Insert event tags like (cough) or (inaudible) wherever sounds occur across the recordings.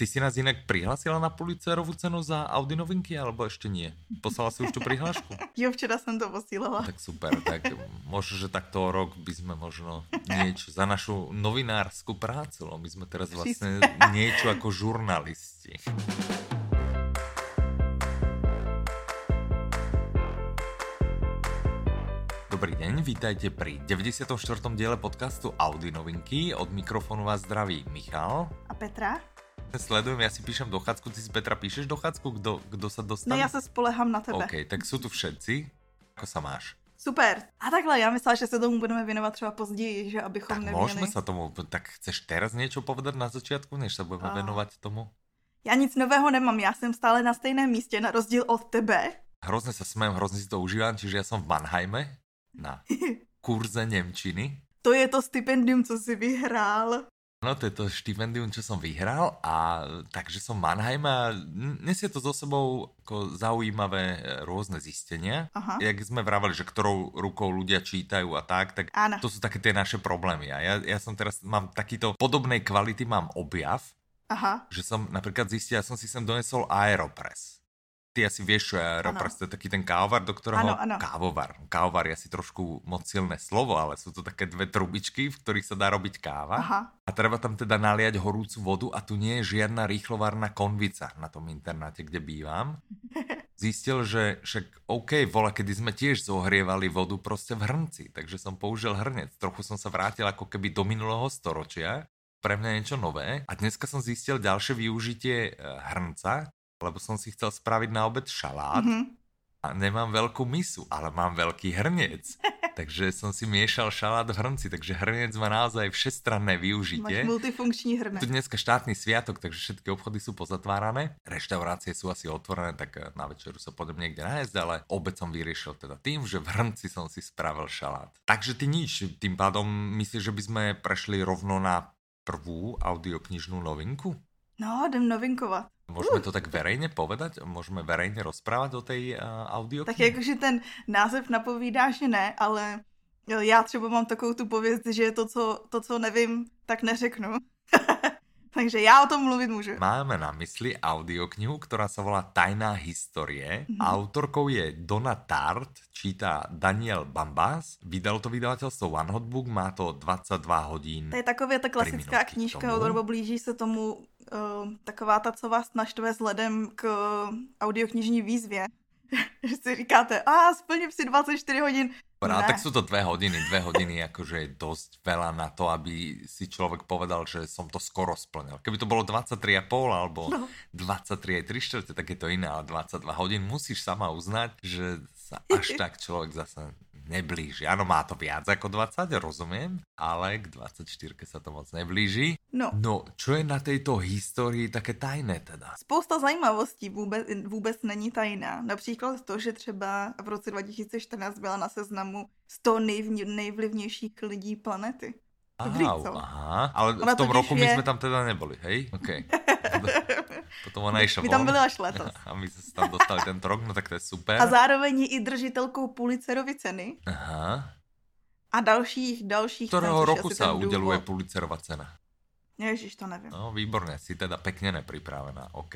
Ty si nás jinak přihlásila na Pulitzerovu cenu za Audi novinky, alebo ještě nie? Poslala si už tu přihlášku? (laughs) jo, včera jsem to posílala. Tak super, tak možno, že takto rok by sme možno niečo za našu novinárskou prácu, my jsme teraz vlastně niečo jako žurnalisti. Dobrý deň, vítajte pri 94. diele podcastu Audi novinky. Od mikrofonu vás zdraví Michal. A Petra. Sledujem, ja si píšem dochádzku, ty si Petra píšeš dochádzku, kdo, kdo sa dostane? Ne, já se spolehám na tebe. OK, tak jsou tu všetci. Ako sa máš? Super. A takhle, já myslela, že se tomu budeme věnovat třeba později, že abychom tak neměli... můžeme se tomu, tak chceš teraz něco povedat na začátku, než se budeme a... věnovat tomu? Já nic nového nemám, já jsem stále na stejném místě, na rozdíl od tebe. Hrozně se smím, hrozně si to užívám, čiže já jsem v Mannheime na (laughs) kurze Němčiny. To je to stipendium, co jsi vyhrál. No, to je to štipendium, čo som vyhral a takže som Mannheim a nesie to so sebou ako zaujímavé e, rôzne zistenia. Aha. Jak sme vravali, že ktorou rukou ľudia čítajú a tak, tak Áno. to sú také tie naše problémy. A ja, ja som teraz, mám takýto podobnej kvality, mám objav, Aha. že som napríklad zistil, ja som si sem donesol Aeropress. Ty asi vieš, čo je je taký ten kávovar, do ktorého... Ano, ano. Kávovar. Kávovar je asi trošku moc silné slovo, ale sú to také dve trubičky, v ktorých sa dá robiť káva. Aha. A treba tam teda naliať horúcu vodu a tu nie je žiadna rýchlovárna konvica na tom internáte, kde bývam. (laughs) Zistil, že však OK, vola, kedy sme tiež zohrievali vodu proste v hrnci, takže som použil hrnec. Trochu som sa vrátil ako keby do minulého storočia pre mňa niečo nové. A dneska som zistil ďalšie využitie eh, hrnca, lebo som si chcel spraviť na obed šalát mm-hmm. a nemám veľkú misu, ale mám veľký hrniec. (laughs) takže som si miešal šalát v hrnci, takže hrniec má naozaj všestranné využitie. Máš multifunkční hrnec. Tu dneska štátny sviatok, takže všetky obchody sú pozatvárané. Reštaurácie sú asi otvorené, tak na večeru sa pôjdem niekde nájsť, ale obed som vyriešil teda tým, že v hrnci som si spravil šalát. Takže ty nič, tým pádom myslíš, že by sme prešli rovno na prvú audioknižnú novinku? No, jdem novinkovat. Můžeme to tak verejně povedať? Můžeme verejně rozprávat o té uh, audio? Tak jakože ten název napovídá, že ne, ale já třeba mám takovou tu pověst, že to, co, to, co nevím, tak neřeknu. (laughs) (laughs) Takže já o tom mluvit můžu. Máme na mysli audioknihu, která se volá Tajná historie. Mm-hmm. Autorkou je Donna Tart, čítá Daniel Bambas. Vydalo to vydavatelstvo One Hot Book, má to 22 hodin. To je taková ta klasická knížka, nebo blíží se tomu uh, taková ta, co vás naštve vzhledem k audioknižní výzvě. (laughs) že si říkáte, a splním si 24 hodin, Dobrá, tak sú to dve hodiny. Dve hodiny akože je dosť veľa na to, aby si človek povedal, že som to skoro splnil. Keby to bolo 23,5 alebo no. 23,3 čtvrte, tak je to iné, ale 22 hodín musíš sama uznať, že sa až (laughs) tak človek zase neblíži. Áno, má to viac ako 20, rozumiem, ale k 24 sa to moc neblíži. No. No, čo je na tejto histórii také tajné teda? Spousta zajímavostí vůbec, vůbec není tajná. Například to, že třeba v roce 2014 byla na seznamu 100 nejv, nejvlivnějších lidí planety. Dobrý, co? Aha, ale Ona v tom roku je... my jsme tam teda neboli, hej? Okay. (laughs) Potom ona išla My tam byli až letos. (laughs) A my jsme se tam dostali ten rok, no tak to je super. A zároveň je i držitelkou Pulitzerovy ceny. Aha. A dalších, dalších... Kterého roku se uděluje Pulitzerová cena? Ježiš, to nevím. No, výborně, si teda pekně nepripravená, OK.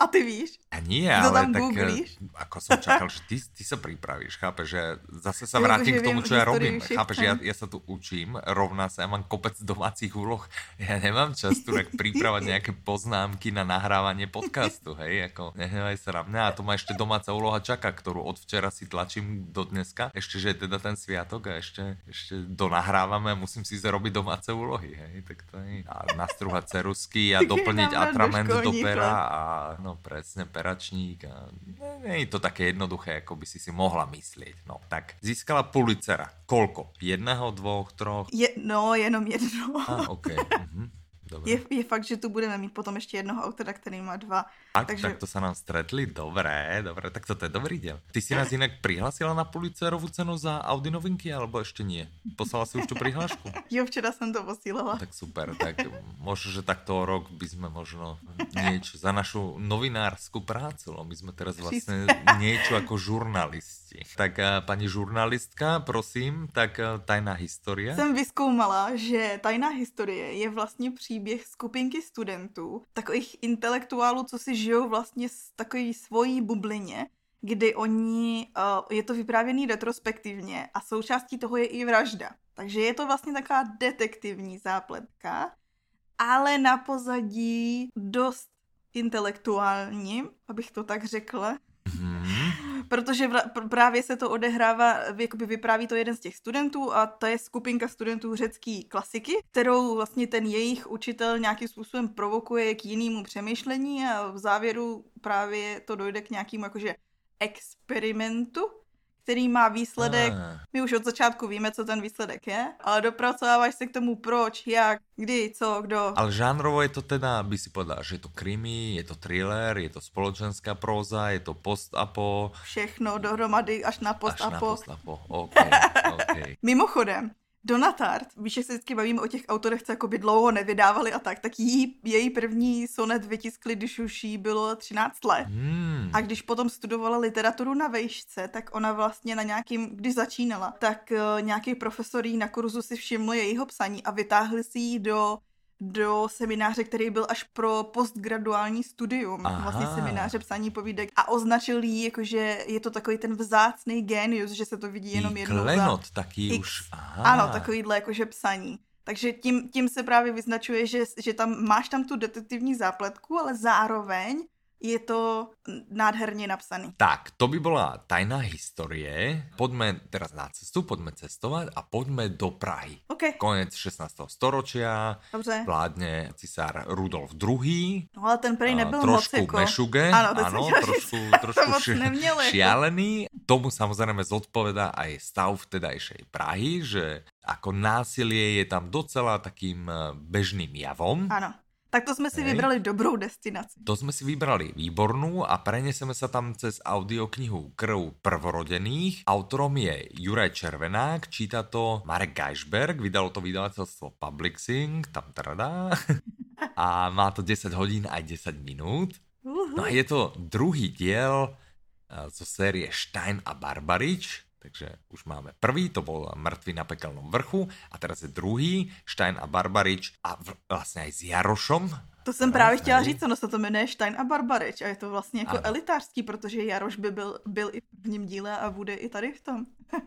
A ty víš? A nie, to ale tak googlíš? ako som čakal, že ty, ty sa pripravíš, chápeš, že zase sa (laughs) vrátim k tomu, čo ja robím. Chápeš, ja, ja sa tu učím, rovná sa, ja mám kopec (laughs) domácich úloh, ja nemám čas tu tak pripravať nejaké poznámky na nahrávanie podcastu, hej, ako nehnevaj sa na mňa a to ma ešte domáca úloha čaká, ktorú od včera si tlačím do dneska, ešte, že je teda ten sviatok a ešte, ešte donahrávame a musím si zarobiť domáce úlohy, hej, tak to je a nastruhať cerusky a (laughs) doplniť atrament do pera a no presne, peračník a je to také jednoduché, ako by si si mohla myslieť. No, tak získala Pulitzera. Kolko? Jedného, dvoch, troch? Je, no, jenom jedno. A, okay. mhm. Dobre. Je, je fakt, že tu budeme mít potom ještě jednoho autora, který má dva. Tak, takže... tak to se nám stretli, dobré, dobré, tak to je dobrý děl. Ty si nás jinak přihlásila na Pulitzerovu cenu za Audi novinky, alebo ještě nie? Poslala si už tu přihlášku? (laughs) jo, včera jsem to posílala. Tak super, tak možno, že takto rok by sme možno niečo za našu novinárskou prácu, my jsme teraz vlastně (laughs) niečo jako žurnalisti. Tak eh, paní žurnalistka, prosím, tak eh, tajná historie. Jsem vyskoumala, že tajná historie je vlastně příběh příběh skupinky studentů, takových intelektuálů, co si žijou vlastně s takový svojí bublině, kdy oni, uh, je to vyprávěný retrospektivně a součástí toho je i vražda. Takže je to vlastně taková detektivní zápletka, ale na pozadí dost intelektuální, abych to tak řekla. Protože vra- právě se to odehrává, jakoby vypráví to jeden z těch studentů a to je skupinka studentů řecké klasiky, kterou vlastně ten jejich učitel nějakým způsobem provokuje k jinému přemýšlení a v závěru právě to dojde k nějakému jakože experimentu, který má výsledek, ah. my už od začátku víme, co ten výsledek je, ale dopracováváš se k tomu proč, jak, kdy, co, kdo. Ale žánrovo je to teda, by si povedal, že je to krimi, je to thriller, je to společenská próza, je to post-apo. Všechno dohromady až na post-apo. Až na post-apo, okay, okay. (laughs) Mimochodem, Donatart, víš, že se vždycky bavíme o těch autorech, co jako by dlouho nevydávali a tak, tak jí, její první sonet vytiskli, když už jí bylo 13 let. Hmm. A když potom studovala literaturu na vejšce, tak ona vlastně na nějakým, když začínala, tak uh, nějaký profesor jí na kurzu si všiml jejího psaní a vytáhli si ji do do semináře, který byl až pro postgraduální studium, Aha. vlastně semináře psaní povídek a označil jí jako, že je to takový ten vzácný genius, že se to vidí jenom jednou klenot za taky X. už. Aha. Ano, takovýhle jakože psaní. Takže tím, tím se právě vyznačuje, že, že tam máš tam tu detektivní zápletku, ale zároveň je to nádherně napsaný. Tak, to by byla tajná historie. Pojďme teraz na cestu, pojďme cestovat a pojďme do Prahy. Okay. Konec 16. storočia. Dobře. Vládne cisár Rudolf II. No ale ten prej nebyl trošku moc jako... mešuge, ano, ano trošku, trošku to šialený. Tomu samozřejmě zodpovedá aj stav vtedajšej Prahy, že ako násilie je tam docela takým eh, bežným javom. Ano. Tak to jsme si Hej. vybrali dobrou destinaci. To jsme si vybrali výbornou a preneseme sa tam cez audioknihu Krv prvorodených. Autorom je Juraj Červenák, číta to Marek Geisberg, vydalo to vydavateľstvo Publixing, tam teda. (laughs) a má to 10 hodín aj 10 minút. No a je to druhý diel eh, zo série Stein a Barbarič, takže už máme prvý, to bol Mrtvý na pekelnom vrchu a teraz je druhý, Stein a Barbarič a vlastně aj s Jarošom. To jsem právě chtěla říct, ono se to jmenuje Stein a Barbarič a je to vlastně jako ano. elitářský, protože Jaroš by byl, byl i v prvním díle a bude i tady v tom. (laughs)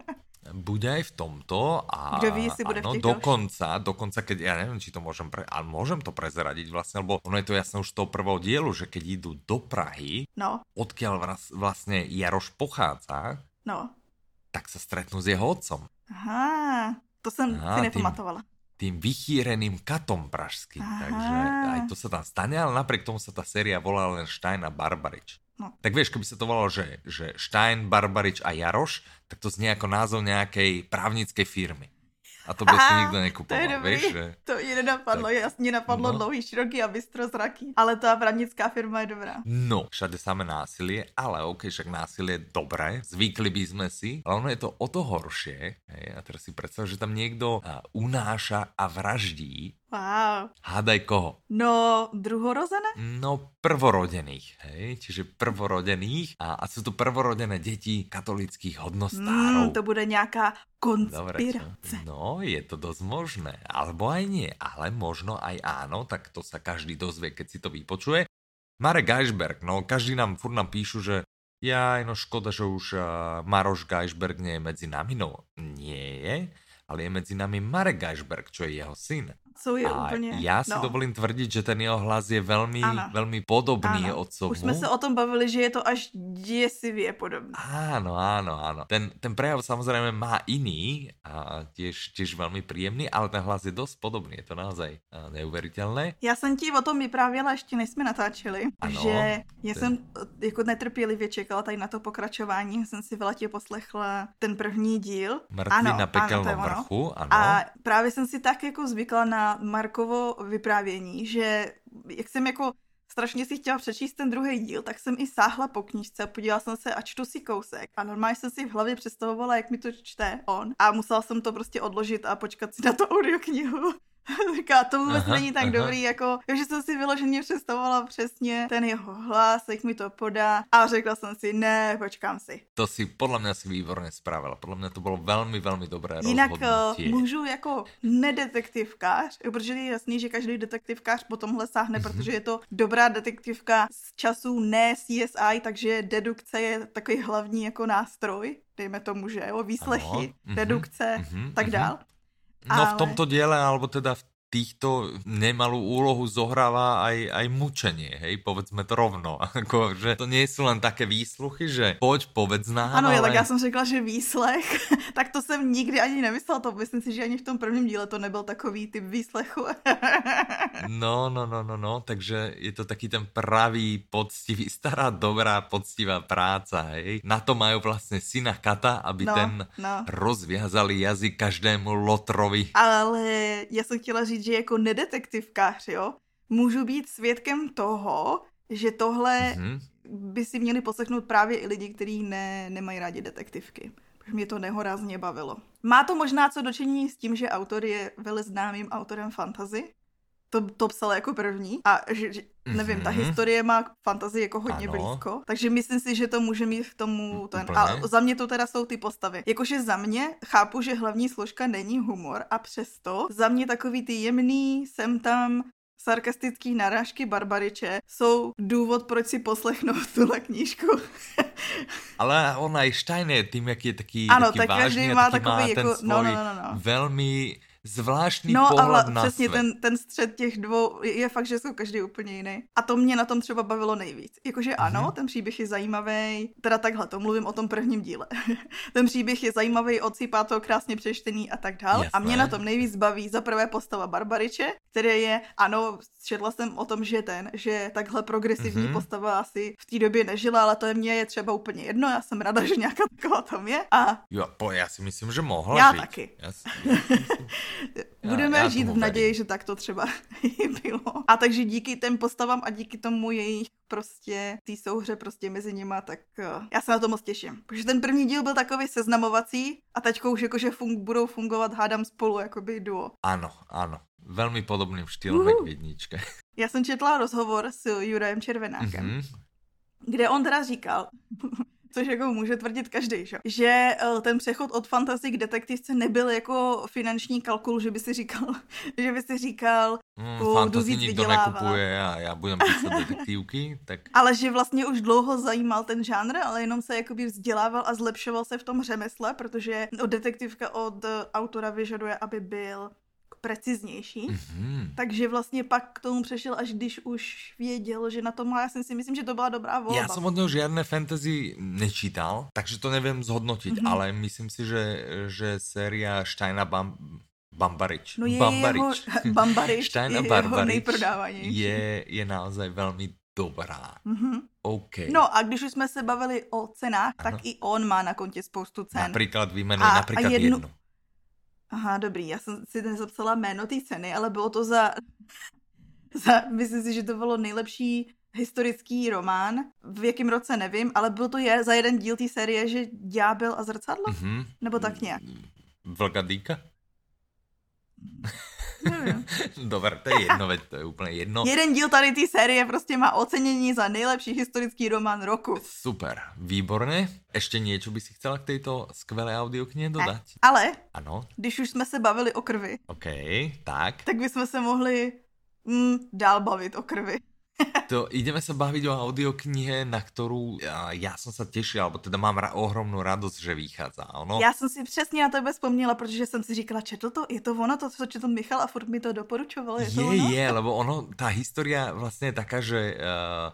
bude aj v tomto a Kdo ví, jestli bude ano, v těch dokonca, dokonca, keď, ja neviem, či to môžem, pre, ale môžem to prezradiť vlastne, lebo ono je to jasné už z toho prvého dielu, že keď idú do Prahy, no. odkiaľ vlastne Jaroš pochádza, no tak se stretnu s jeho otcom. Aha, to jsem Aha, si nepamatovala. Tým, tým vychýreným katom pražským. Aha. Takže aj to se tam stane, ale napriek tomu sa ta séria volá len Stein a Barbarič. No. Tak vieš, keby sa to volalo, že, že Stein, Barbarič a Jaroš, tak to znie ako názov nejakej právnickej firmy. A to by si nikdo nekupoval, to je víš? Že... To i nenapadlo, tak. jasně napadlo no. dlouhý, široký a bystro-zraký. Ale ta právnická firma je dobrá. No, všade samé násilie, ale ok, však násilie je dobré, zvykli by sme si, ale ono je to o to horšie. Hej, a teraz si predstav, že tam niekto unáša a vraždí Wow. Hádaj koho? No, druhorozené? No, prvorodených, hej, čiže prvorodených a, a sú to prvorodené deti katolických hodnostárov. Mm, to bude nějaká konspirace. Dobre, no, je to dosť možné, alebo aj nie, ale možno aj áno, tak to sa každý dozvie, keď si to vypočuje. Marek Geisberg, no, každý nám furt nám píšu, že ja, no škoda, že už uh, Maroš Geisberg nie je medzi nami, no nie je, ale je medzi nami Marek Geisberg, čo je jeho syn. Co je a úplně... já si no. dovolím tvrdit, že ten jeho hlas je velmi, ano. velmi podobný ano. otcovu. Už jsme se o tom bavili, že je to až děsivě podobný. Áno, áno, áno. Ten, ten prejav samozrejme má iný a tiež, tiež velmi příjemný, ale ten hlas je dost podobný. Je to naozaj neuvěřitelné. Já jsem ti o tom vyprávěla ještě než jsme natáčeli, ano, že já ten... jsem jako netrpělivě čekala tady na to pokračování. Jsem si v letě poslechla ten první díl. Mrtvý ano, na pekelnom ano, vrchu, ano. A právě jsem si tak jako zvykla na Markovo vyprávění, že jak jsem jako strašně si chtěla přečíst ten druhý díl, tak jsem i sáhla po knížce, podívala jsem se a čtu si kousek. A normálně jsem si v hlavě představovala, jak mi to čte on. A musela jsem to prostě odložit a počkat si na to audioknihu. (laughs) Říká, to vůbec aha, není tak aha. dobrý, jako, že jsem si vyloženě představovala přesně ten jeho hlas, jak mi to podá a řekla jsem si, ne, počkám si. To si podle mě si výborně spravila, podle mě to bylo velmi, velmi dobré Jinak eh, rozhodnutí. můžu jako nedetektivkář, protože je jasný, že každý detektivkář po tomhle sáhne, mm-hmm. protože je to dobrá detektivka z časů ne CSI, takže dedukce je takový hlavní jako nástroj, dejme tomu, že jo, výslechy, ano, mhm, dedukce, mm-hmm, tak dál. No ale... v tomto diele, alebo teda v týchto nemalú úlohu zohráva aj, aj mučenie, hej, povedzme to rovno, (laughs) ako, že to nie sú len také výsluchy, že poď, povedz nám, Ano, ale... tak já jsem řekla, že výslech, (laughs) tak to jsem nikdy ani nemyslela, to myslím si, že ani v tom prvním díle to nebyl takový typ výslechu. (laughs) no, no, no, no, no, takže je to taký ten pravý, poctivý, stará, dobrá, poctivá práca, hej. Na to majú vlastne syna Kata, aby no, ten no. rozviazali jazyk každému lotrovi. Ale já jsem chtěla říct, že jako nedetektivkář, jo, můžu být svědkem toho, že tohle mm-hmm. by si měli poslechnout právě i lidi, kteří ne, nemají rádi detektivky. Protože mě to nehorázně bavilo. Má to možná co dočení s tím, že autor je vele známým autorem fantazy, to, to psal jako první a že, že nevím, mm-hmm. ta mhm. historie má fantazii jako hodně ano. blízko, takže myslím si, že to může mít k tomu ten, Úplně. a za mě to teda jsou ty postavy. Jakože za mě chápu, že hlavní složka není humor a přesto za mě takový ty jemný, sem tam sarkastický narážky Barbariče jsou důvod, proč si poslechnout tuhle knížku. (laughs) Ale ona i Stein je tím, jak je taký, ano, taký tak vážný každý má takový jako, no, svůj no, no, no, no. velmi zvláštní no, pohled ale na přesně svět. ten, ten střed těch dvou je fakt, že jsou každý úplně jiný. A to mě na tom třeba bavilo nejvíc. Jakože ano, mm-hmm. ten příběh je zajímavý, teda takhle, to mluvím o tom prvním díle. (laughs) ten příběh je zajímavý, odsýpá to krásně přečtený a tak dál. A mě na tom nejvíc baví za prvé postava Barbariče, který je, ano, četla jsem o tom, že ten, že takhle progresivní mm-hmm. postava asi v té době nežila, ale to je mě je třeba úplně jedno, já jsem ráda, že nějaká taková tam je. A... Jo, po, já si myslím, že mohla Já žít. taky. Já si, já (laughs) Budeme já, já žít v naději, že tak to třeba (laughs) bylo. A takže díky těm postavám a díky tomu jejich prostě té souhře prostě mezi nima, tak uh, já se na to moc těším. Protože ten první díl byl takový seznamovací a teď už jakože fun- budou fungovat hádám spolu jakoby duo. Ano, ano. Velmi podobným štýlem uh. jednička. (laughs) Já jsem četla rozhovor s Jurajem Červenákem, mm-hmm. kde on teda říkal, (laughs) což jako může tvrdit každý, že? že eh, ten přechod od fantasy k detektivce nebyl jako finanční kalkul, že by si říkal, (laughs) že by si říkal, mm, fantasy nikdo nekupuje a já budem písat detektivky, (laughs) tak... Ale že vlastně už dlouho zajímal ten žánr, ale jenom se jakoby vzdělával a zlepšoval se v tom řemesle, protože detektivka od autora vyžaduje, aby byl preciznější. Mm-hmm. Takže vlastně pak k tomu přešel, až když už věděl, že na to má. Já si myslím, že to byla dobrá volba. Já jsem od něho žádné fantasy nečítal, takže to nevím zhodnotit, mm-hmm. ale myslím si, že, že séria Steina Bam, Bambarič. No je Bambarič. Jeho, (laughs) Bambarič Steina je Barbarič je, je naozaj velmi dobrá. Mm-hmm. OK. No a když už jsme se bavili o cenách, ano. tak i on má na kontě spoustu cen. Například vyjmenuj například jednu. jednu. Aha, dobrý, já jsem si nezapsala jméno té ceny, ale bylo to za, (laughs) za, myslím si, že to bylo nejlepší historický román, v jakém roce nevím, ale byl to je za jeden díl té série, že Ďábel a zrcadlo? Mm-hmm. Nebo tak nějak. Vlgadýka? (laughs) Dobre, to je jedno, to je úplně jedno. Jeden díl tady té série prostě má ocenění za nejlepší historický román roku. Super, výborně. Ještě něco by si chcela k této skvělé audioknihe dodat? Ne, ale, ano. když už jsme se bavili o krvi. OK, tak. Tak bychom se mohli mm, dál bavit o krvi. To ideme sa baviť o audioknihe, na ktorú ja, ja som sa tešil, alebo teda mám ra ohromnou radost, že vychádza. Ono... Já jsem si přesně na tebe vzpomněla, protože jsem si říkala, četl to, je to ono, to, co četl Michal a furt mi to doporučoval, je, je to ono? Je, lebo ono, tá história vlastne je taká, že uh,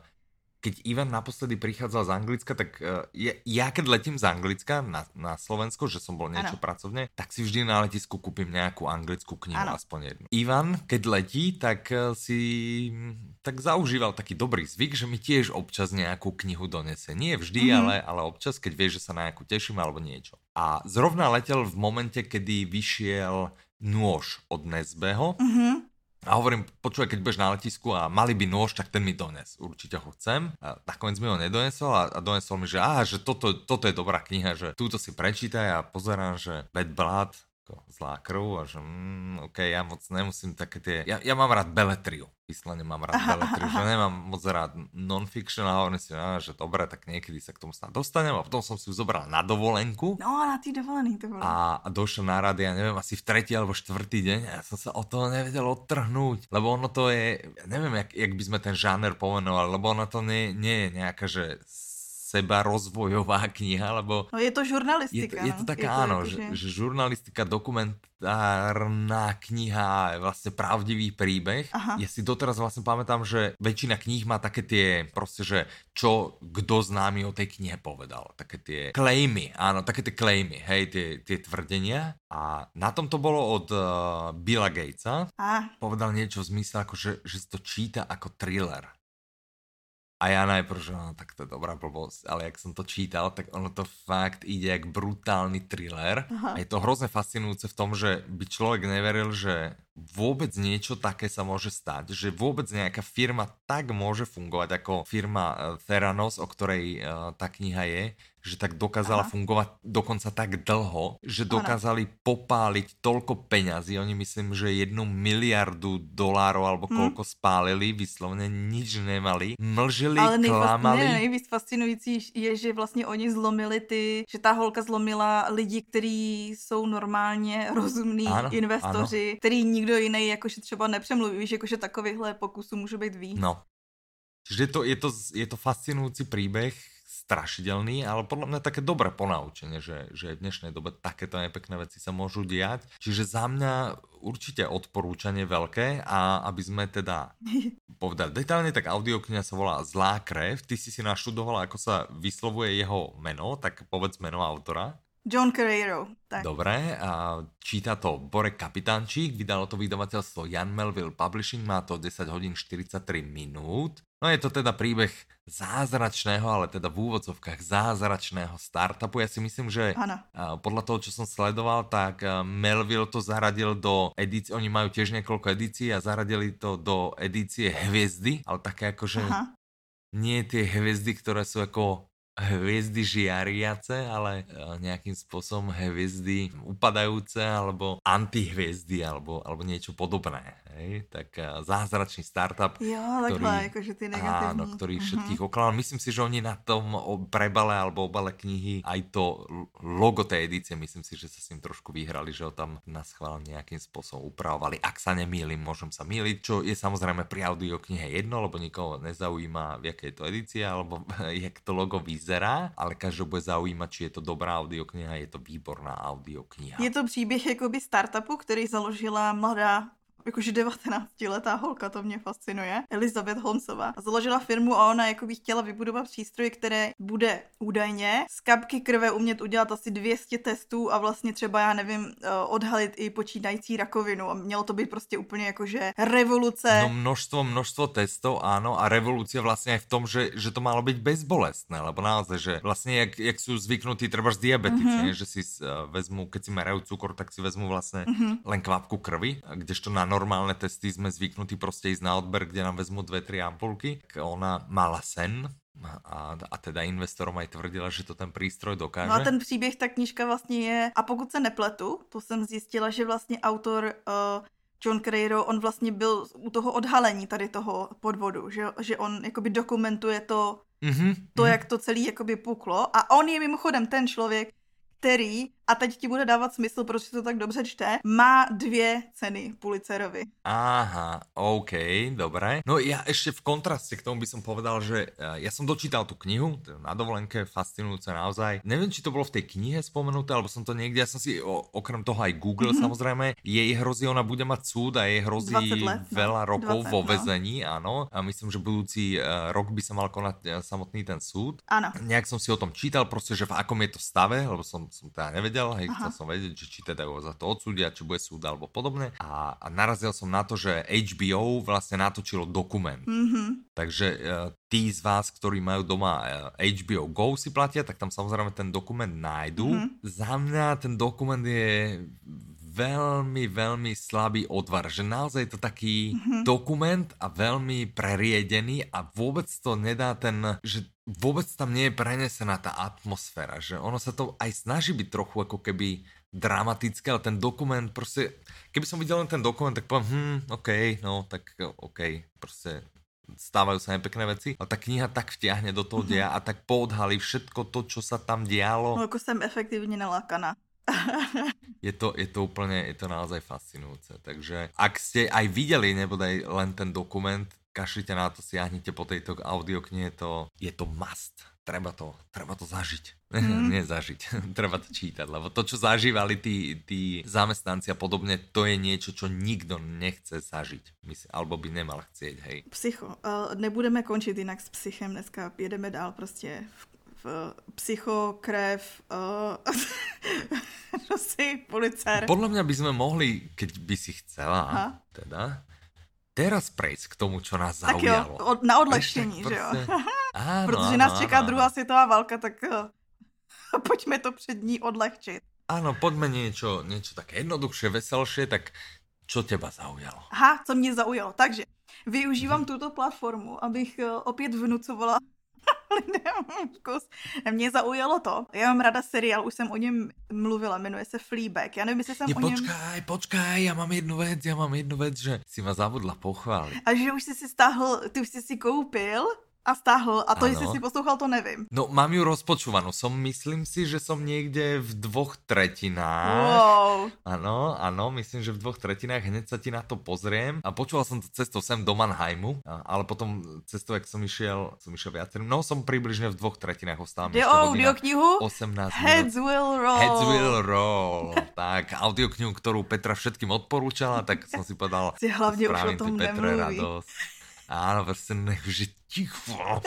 keď Ivan naposledy prichádzal z Anglicka, tak uh, ja, ja keď letím z Anglicka na, na Slovensko, že som bol niečo ano. pracovne, tak si vždy na letisku kúpim nejakú anglickú knihu, ano. aspoň jednu. Ivan, keď letí, tak uh, si tak zaužíval taký dobrý zvyk, že mi tiež občas nejakú knihu donese. Nie vždy, mm-hmm. ale, ale občas, keď vie, že sa na nejakú teším alebo niečo. A zrovna letel v momente, kedy vyšiel nôž od Nesbeho, mm-hmm a hovorím, počúvaj, keď budeš na letisku a mali by nôž, tak ten mi dones. Určite ho chcem. A nakoniec mi ho nedonesol a, a donesol mi, že aha, že toto, toto je dobrá kniha, že túto si prečítaj a pozerám, že Bad Blood, ako krv a že mm, ok, ja moc nemusím také tie, ja, ja mám rád beletriu, vyslovene mám rád beletriu, že nemám moc rád non-fiction a hovorím si, no, že dobre, tak niekedy sa k tomu snad dostanem a potom som si ju zobral na dovolenku. No, na tý dovolený to bolo. A, a došiel na rady, ja neviem, asi v tretí alebo štvrtý deň a ja som sa o toho nevedel odtrhnúť, lebo ono to je, ja neviem, jak, jak by sme ten žáner pomenovali, lebo ono to nie, nie je nejaká, že seba rozvojová (laughs) kniha, lebo... No je to žurnalistika. Je to, je to no. taká, je to áno, že, že žurnalistika, dokumentárna kniha, vlastne pravdivý príbeh. Aha. Ja si doteraz vlastne pamätám, že väčšina kníh má také tie, proste, že čo kdo známy o tej knihe povedal. Také tie klejmy, áno, také tie klejmy, hej, tie, tie tvrdenia. A na tom to bolo od uh, Billa Gatesa. A. Povedal niečo v zmysle, ako že, že to číta ako thriller. A ja najprv, že no, tak to je dobrá blbosť, ale jak som to čítal, tak ono to fakt ide jak brutálny thriller. Aha. A je to hrozne fascinujúce v tom, že by človek neveril, že vôbec niečo také sa môže stať, že vôbec nejaká firma tak môže fungovať ako firma eh, Theranos, o ktorej uh, tá kniha je, že tak dokázala Aha. fungovať dokonca tak dlho, že dokázali ano. popáliť toľko peňazí. Oni myslím, že jednu miliardu dolárov alebo hmm. koľko spálili, vyslovne nič nemali. Mlžili, Ale klamali. Ne, nejvíc fascinující je, že vlastně oni zlomili ty, že ta holka zlomila lidi, kteří jsou normálně rozumní ano, investoři, ano. který nikdo jiný jakože třeba nepřemluví, že jakože takovýchhle pokusů může být víc. No. Čiže to, je, to, je to fascinujúci príbeh, strašidelný, ale podľa mňa také dobré ponaučenie, že, že v dnešnej dobe takéto nepekné veci sa môžu diať. Čiže za mňa určite odporúčanie veľké a aby sme teda (laughs) povedali detailne, tak audiokniha sa volá Zlá krev. Ty si si naštudovala, ako sa vyslovuje jeho meno, tak povedz meno autora. John Carreiro. Tak. Dobre, a číta to Borek Kapitánčík, vydalo to vydavateľstvo Jan Melville Publishing, má to 10 hodín 43 minút. No je to teda príbeh zázračného, ale teda v úvodzovkách zázračného startupu. Ja si myslím, že ano. podľa toho, čo som sledoval, tak Melville to zaradil do edície, oni majú tiež niekoľko edícií a zaradili to do edície hviezdy, ale také akože Aha. nie tie hviezdy, ktoré sú ako hviezdy žiariace, ale nejakým spôsobom hviezdy upadajúce alebo antihviezdy alebo, alebo niečo podobné. Hej? Tak zázračný startup, jo, ktorý, takhle, akože ty negativní. Áno, ktorý uh-huh. všetkých oklal. Myslím si, že oni na tom prebale alebo obale knihy aj to logo tej edície, myslím si, že sa s ním trošku vyhrali, že ho tam na schvál nejakým spôsobom upravovali. Ak sa nemýlim, môžem sa míliť, čo je samozrejme pri audioknihe jedno, lebo nikoho nezaujíma, v jakej je to edícia, alebo (laughs) jak to logo vyzerá vyzerá, ale každého bude zaujímat, či je to dobrá audiokniha, je to výborná audiokniha. Je to příběh jakoby startupu, který založila mladá jakože 19-letá holka, to mě fascinuje, Elizabeth Holmesová. Založila firmu a ona jako by chtěla vybudovat přístroj, které bude údajně z kapky krve umět udělat asi 200 testů a vlastně třeba, já nevím, eh, odhalit i počítající rakovinu. A mělo to být prostě úplně jakože revoluce. No množstvo, množstvo testov, áno, a revoluce vlastně je v tom, že, že to malo být bezbolestné, lebo naozaj, že vlastně jak, jak jsou zvyknutí třeba z diabetici, mm-hmm. že si uh, vezmu, keď si merajú cukor, tak si vezmu vlastně mm-hmm. len kvapku krvi, kdežto na normálne testy sme zvyknutí proste ísť na odber, kde nám vezmu dve, tri ampulky. Ona mala sen, a, a teda investorom aj tvrdila, že to ten prístroj dokáže. No a ten příběh, ta knížka vlastně je, a pokud se nepletu, to jsem zjistila, že vlastně autor uh, John Crayro, on vlastně byl u toho odhalení tady toho podvodu, že, že on jakoby dokumentuje to, mm-hmm, to, mm-hmm. jak to celý jakoby puklo a on je mimochodem ten člověk, který a teď ti bude dávat smysl, proč to tak dobře čte, má dvě ceny Pulitzerovi. Aha, OK, dobré. No ja ešte v kontraste k tomu by som povedal, že eh, ja som dočítal tú knihu, na dovolenke, fascinujúce naozaj. Neviem, či to bolo v tej knihe spomenuté, alebo som to niekde, ja som si o, okrem toho aj Google mm-hmm. samozrejme, jej hrozí, ona bude mať súd a jej hrozí let, no. veľa rokov 20, vo vezení, no. áno. A myslím, že budúci uh, rok by sa mal konať uh, samotný ten súd. Áno. Nejak som si o tom čítal, proste, že v akom je to stave, lebo som, som teda nevedel nevedel, hej, chcel som vedieť, že či teda ho za to odsúdia, či bude súd alebo podobne. A, a narazil som na to, že HBO vlastne natočilo dokument. Mm-hmm. Takže uh, tí z vás, ktorí majú doma uh, e, HBO Go si platia, tak tam samozrejme ten dokument nájdu. Mm-hmm. Za mňa ten dokument je veľmi, veľmi slabý odvar, že naozaj je to taký mm-hmm. dokument a veľmi preriedený a vôbec to nedá ten, že vôbec tam nie je prenesená tá atmosféra, že ono sa to aj snaží byť trochu ako keby dramatické, ale ten dokument prostě, keby som videl len ten dokument, tak poviem, hm, OK, no, tak OK, prostě stávajú sa nepekné veci, ale ta kniha tak vtiahne do toho mm-hmm. a tak poodhalí všetko to, čo sa tam dialo. No, jako jsem efektivně nalákaná. Je, to, je to úplně, je to naozaj fascinujúce. Takže ak ste aj videli nebodaj len ten dokument, kašlite na to, siahnite po tejto audioknihe, to, je to must. Treba to, treba to zažiť. Mm. (laughs) Nie zažiť, (laughs) treba to čítať, lebo to, čo zažívali tí, tí zamestnanci a podobne, to je niečo, čo nikto nechce zažiť. Myslím, alebo by nemal chcieť, hej. Psycho. Uh, nebudeme končit jinak s psychem dneska, jedeme dál prostě v v psycho, krev, uh, (laughs) (laughs) nosy, policer. Podľa mňa by sme mohli, keď by si chcela, Aha. teda, teraz prejsť k tomu, čo nás zaujalo. Tak jo, od, na odlehčení, (laughs) že jo? (laughs) Áno, Protože áno, nás čeká áno. druhá světová válka, tak uh, pojďme to před ní odlehčit. Áno, poďme niečo, niečo také jednoduchšie, veselšie, tak čo teba zaujalo? Aha, co mě zaujalo. Takže využívám hmm. tuto platformu, abych uh, opět vnucovala (laughs) kus. Mě zaujalo to. Já mám ráda seriál, už jsem o něm mluvila, jmenuje se Fleabag. Já nevím, jestli jsem Je, o něm... Počkaj, počkaj, já mám jednu věc, já mám jednu věc, že si ma zabudla pochválit. A že už jsi si stáhl, ty už jsi si koupil a stáhl. A to, ano. jestli si poslouchal, to nevím. No, mám ju rozpočúvanú. Som, myslím si, že som niekde v dvoch tretinách. Wow. Ano, ano, myslím, že v dvoch tretinách. Hneď sa ti na to pozriem. A počúval som to cestou sem do Mannheimu, ale potom cestou, jak som išiel, som išiel viacerým. No, som približne v dvoch tretinách ostávam ešte hodina. knihu? 18 Heads minút. will roll. Heads will roll. tak, audioknihu, ktorú Petra všetkým odporúčala, tak som si povedal, (laughs) si hlavne už o tom Petre radosť. Áno, prostě že ticho.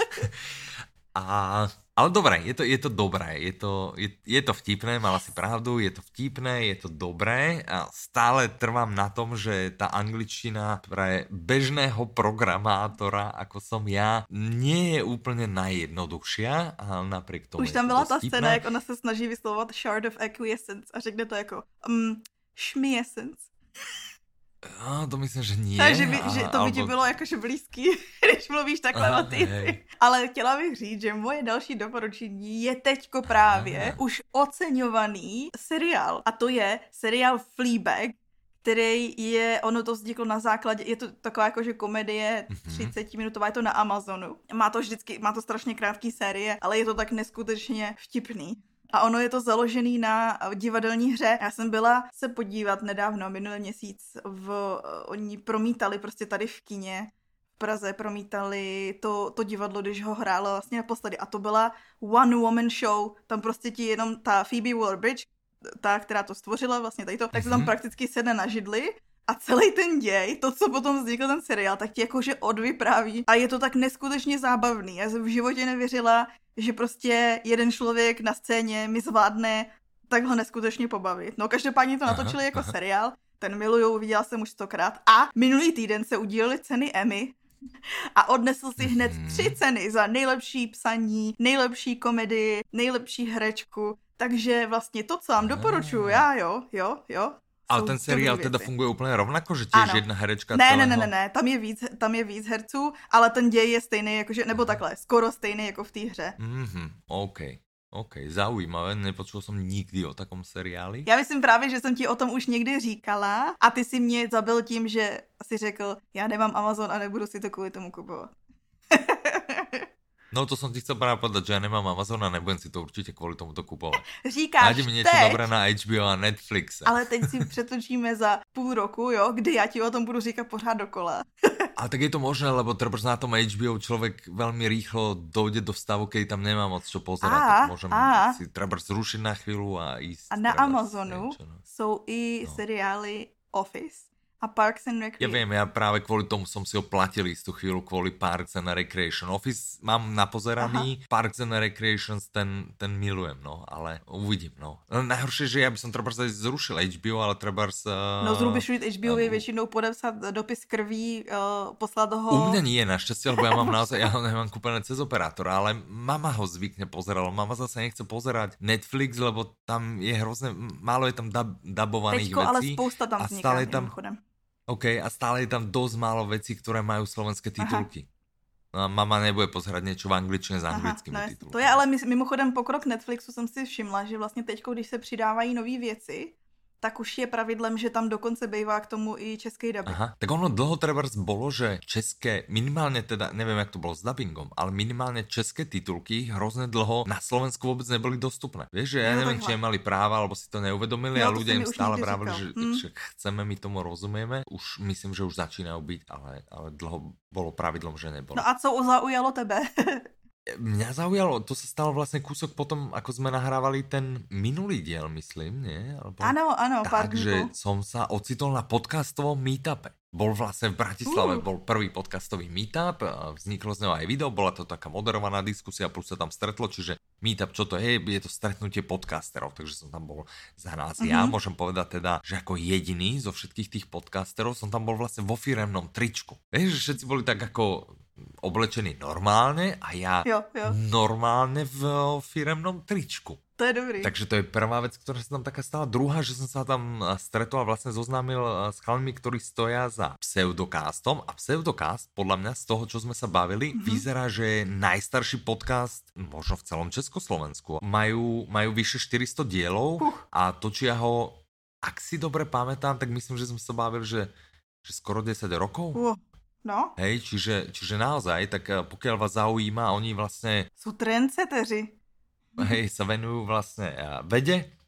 A, ale dobré, je to, je to dobré, je to, je, je to vtipné, mala si pravdu, je to vtipné, je to dobré a stále trvám na tom, že ta angličtina pre bežného programátora, ako som ja, nie je úplně najjednoduchšia, a napriek tomu Už tam byla ta vtipné. scéna, jak ona se snaží vyslovovat shard of acquiescence a řekne to jako um, šmiescence. No, to myslím, že nie. Takže by, že to by ti bylo jakože blízký, (laughs) když mluvíš takhle Aha, o ty. Ale chtěla bych říct, že moje další doporučení je teďko právě Aha. už oceňovaný seriál. A to je seriál Fleabag, který je, ono to vzniklo na základě, je to taková jakože komedie 30 mhm. minutová, je to na Amazonu. Má to vždycky, má to strašně krátký série, ale je to tak neskutečně vtipný. A ono je to založený na divadelní hře. Já jsem byla se podívat nedávno, minulý měsíc, v, oni promítali prostě tady v kině v Praze promítali to, to divadlo, když ho hrála vlastně naposledy. A to byla one woman show. Tam prostě ti jenom ta Phoebe Waller-Bridge, ta, která to stvořila vlastně tady to, tak se tam mhm. prakticky sedne na židli a celý ten děj, to, co potom vznikl ten seriál, tak ti jakože odvypráví a je to tak neskutečně zábavný. Já jsem v životě nevěřila, že prostě jeden člověk na scéně mi zvládne takhle neskutečně pobavit. No každopádně to natočili jako aha. seriál, ten miluju, viděla jsem už stokrát a minulý týden se udílely ceny Emmy a odnesl si hned mhm. tři ceny za nejlepší psaní, nejlepší komedii, nejlepší herečku, takže vlastně to, co vám doporučuju, já jo, jo, jo, ale ten seriál teda funguje úplně rovnako, že ano. jedna herečka ne, celého... ne, ne, ne, ne, tam je víc, tam je víc herců, ale ten děj je stejný, jakože, nebo takhle, skoro stejný jako v té hře. Mhm, OK. OK, zaujímavé, nepočul jsem nikdy o takom seriáli. Já myslím právě, že jsem ti o tom už někdy říkala a ty si mě zabil tím, že si řekl, já nemám Amazon a nebudu si to kvůli tomu kupovat. No to som ti chcel práve povedať, že ja nemám Amazon a nebudem si to určitě kvůli tomuto kupovat. (laughs) Říkáš Nájdi mi něco dobré na HBO a Netflix. Ale teď si přetočíme za půl roku, jo, kdy já ti o tom budu říkat pořád dokola. (laughs) A tak je to možné, lebo třeba na tom HBO člověk velmi rýchlo dojde do stavu, keď tam nemá moc čo pozerať, a, tak môžem a, si třeba zrušit na chvíli a ísť. A na Amazonu niečo, no. jsou i no. seriály Office a Parks and Recreation. Ja viem, ja práve kvôli tomu som si ho platil istú chvíľu kvôli Parks and Recreation. Office mám napozeraný, Aha. Parks and Recreation ten, ten milujem, no, ale uvidím, no. Najhoršie, že ja by som treba zrušil HBO, ale treba... Uh, no zrušit HBO uh, je většinou podepsat dopis krví, uh, poslat ho... U mňa nie, našťastie, lebo ja mám naozaj, ja ho nemám kúpené cez operátora, ale mama ho zvykne pozerala. Mama zase nechce pozerať Netflix, lebo tam je hrozne, málo je tam dab, dabovaných Teďko, vecí. ale spousta tam vzniká, a stále tam, mimochodem OK, a stále je tam dosť málo vecí, ktoré majú slovenské titulky. Aha. No a mama nebude pozerať niečo v angličtině s anglickými Aha, no titulky. To je ale mimochodem pokrok Netflixu jsem si všimla, že vlastně teď, když se přidávají nové věci, tak už je pravidlem, že tam dokonce bývá k tomu i český dubbing. Aha, tak ono dlho treba bolo, že české, minimálne teda, neviem, jak to bolo s dubbingom, ale minimálne české titulky hrozne dlho na Slovensku vôbec neboli dostupné. Vieš, že ja no, neviem, či mali práva, alebo si to neuvedomili no, a ľudia im stále vravili, že, hmm. že chceme, my tomu rozumieme. Už myslím, že už začínajú byť, ale, ale dlho bolo pravidlom, že nebolo. No a co zaujalo tebe? (laughs) Mňa zaujalo, to sa stalo vlastne kúsok potom, ako sme nahrávali ten minulý diel, myslím, nie? Alebo... Áno, áno, Takže som sa ocitol na podcastovom meetupe. Bol vlastne v Bratislave, uh. bol prvý podcastový meetup, vzniklo z neho aj video, bola to taká moderovaná diskusia, plus sa tam stretlo, čiže meetup, čo to je, je to stretnutie podcasterov, takže som tam bol za nás. Uh-huh. Ja môžem povedať teda, že ako jediný zo všetkých tých podcasterov som tam bol vlastne vo firemnom tričku. Vieš, že všetci boli tak ako oblečený normálne a ja jo, jo. normálne v firemnom tričku. To je dobrý. Takže to je prvá vec, ktorá sa tam taká stala. Druhá, že som sa tam stretol a vlastne zoznámil s chalmi, ktorí stoja za pseudokástom. A pseudokast, podľa mňa z toho, čo sme sa bavili, mm-hmm. vyzerá, že je najstarší podcast možno v celom Československu. Majú, majú vyše 400 dielov uh. a točia ho, ak si dobre pamätám, tak myslím, že sme sa bavili, že, že skoro 10 rokov. Uh. No. Hej, čiže, čiže naozaj, tak eh, pokiaľ vás zaujíma, oni vlastne... Sú trendseteři. Hej, sa venujú vlastne eh, vede,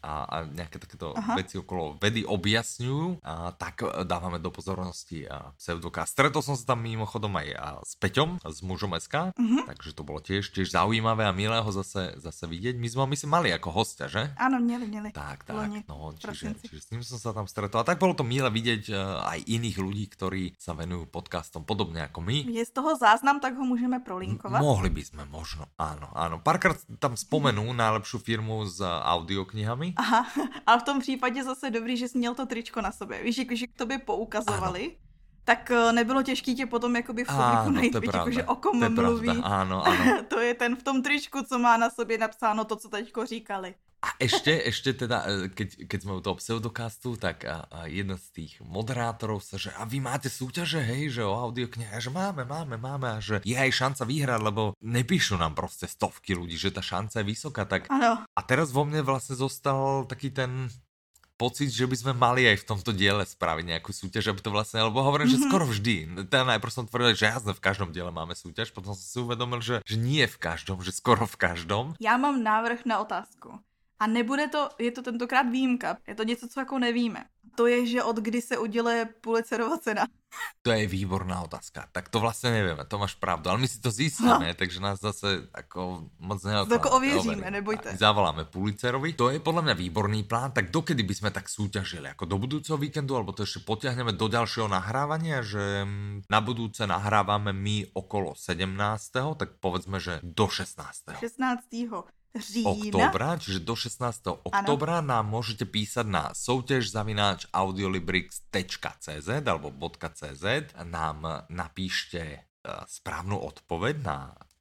a, a nejaké takéto Aha. veci okolo vedy objasňujú, a tak e, dávame do pozornosti a pseudoka. Stretol som sa tam mimochodom aj a s Peťom, s mužom SK, uh-huh. takže to bolo tiež, tiež zaujímavé a milé ho zase, zase vidieť. My sme ho my mali ako hostia, že? Áno, mieli, mieli. Tak, tak, Loni. no, čiže, čiže s ním som sa tam stretol. A tak bolo to milé vidieť aj iných ľudí, ktorí sa venujú podcastom podobne ako my. Je z toho záznam, tak ho môžeme prolinkovať? M- mohli by sme možno, áno, áno. Párkrát tam spomenú najlepšiu firmu s audioknihami, Aha, (laughs) a v tom případě zase dobrý, že jsi měl to tričko na sobě. Víš, když k tobě poukazovali, ano. tak eh, nebylo těžké tě potom jakoby v publiku najít, víš, jakože o kom to mluví. Pravda. Áno, áno. (laughs) to je ten v tom tričku, co má na sobě napsáno to, co teďko říkali. A ešte, ešte teda, e, keď, keď sme u toho pseudokastu, tak a, a jeden z tých moderátorov sa, že a vy máte súťaže, hej, že o audioknihe, že máme, máme, máme a že je aj šanca vyhrať, lebo nepíšu nám proste stovky ľudí, že tá šanca je vysoká, tak ano. a teraz vo mne vlastne zostal taký ten pocit, že by sme mali aj v tomto diele spraviť nejakú súťaž, aby to vlastne, lebo hovorím, mm-hmm. že mhm. skoro vždy. Teda najprv som tvrdil, že jasne v každom diele máme súťaž, potom som si uvedomil, že, že nie v každom, že skoro v každom. Já mám návrh na otázku. A nebude to, je to tentokrát výjimka, je to něco, co jako nevíme. To je, že od kdy se uděluje Pulitzerová cena. To je výborná otázka. Tak to vlastně nevíme, to máš pravdu, ale my si to zjistíme, no. takže nás zase jako moc neoklamáme. Jako ověříme, nebojte. Tak, zavoláme Pulitzerovi. To je podle mě výborný plán, tak dokedy by sme tak súťažili? Jako do budúceho víkendu, alebo to ještě potiahneme do dalšího nahrávania, že na budúce nahrávame my okolo 17. tak povedzme, že do 16. 16 října. Oktobra, čiže do 16. oktobra nám môžete písať na soutěž zavináč audiolibrix.cz alebo .cz. Nám napíšte e, správnu odpoveď na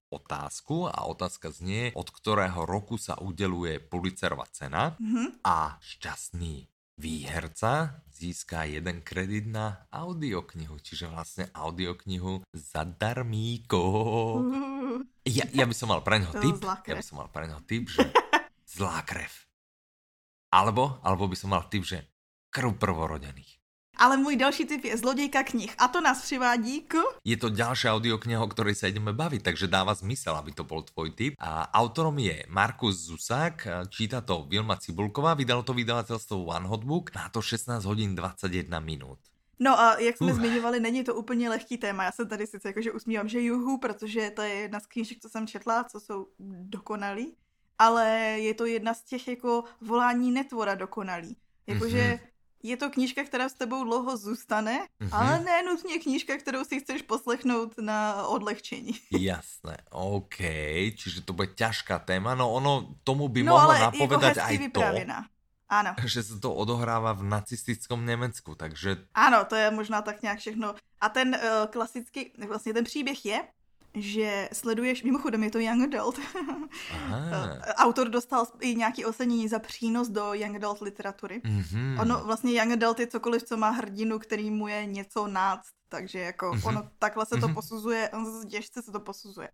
otázku a otázka znie, od ktorého roku sa udeluje Pulitzerová cena mm -hmm. a šťastný výherca získá jeden kredit na audioknihu, čiže vlastne audioknihu zadarmíko. Uh. Ja, ja by som mal pre neho tip, ja by som mal pre neho tip, že zlá krev. Alebo, alebo by som mal tip, že krv prvorodených. Ale můj další tip je Zlodějka knih. A to nás přivádí k... Je to ďalšia audiokniha, o ktorej sa ideme baviť, takže dáva zmysel, aby to bol tvoj tip. A autorom je Markus Zusák, číta to Vilma Cibulková, vydalo to vydavateľstvo One Hotbook, má to 16 hodin 21 minut. No a jak jsme uh. zmiňovali, není to úplně lehký téma. Já se tady sice jakože usmívám, že juhu, protože to je jedna z knížek, co jsem četla, co jsou dokonalý, ale je to jedna z těch jako volání netvora dokonalý. Jakože mm-hmm je to knížka, která s tebou dlouho zůstane, mm-hmm. ale ne nutně knížka, kterou si chceš poslechnout na odlehčení. (laughs) Jasné, OK, čiže to bude těžká téma, no ono tomu by no, mohlo napovedať jako aj vyprávěná. to, ano. (laughs) Že se to odohrává v nacistickom Německu, takže... Ano, to je možná tak nějak všechno. A ten uh, klasický, vlastně ten příběh je, že sleduješ, mimochodem je to Young Adult. (laughs) Autor dostal i nějaký ocenění za přínos do Young Adult literatury. Mm-hmm. Ono vlastně Young Adult je cokoliv, co má hrdinu, který mu je něco náct, takže jako mm-hmm. ono takhle se to mm-hmm. posuzuje, on těžce se to posuzuje.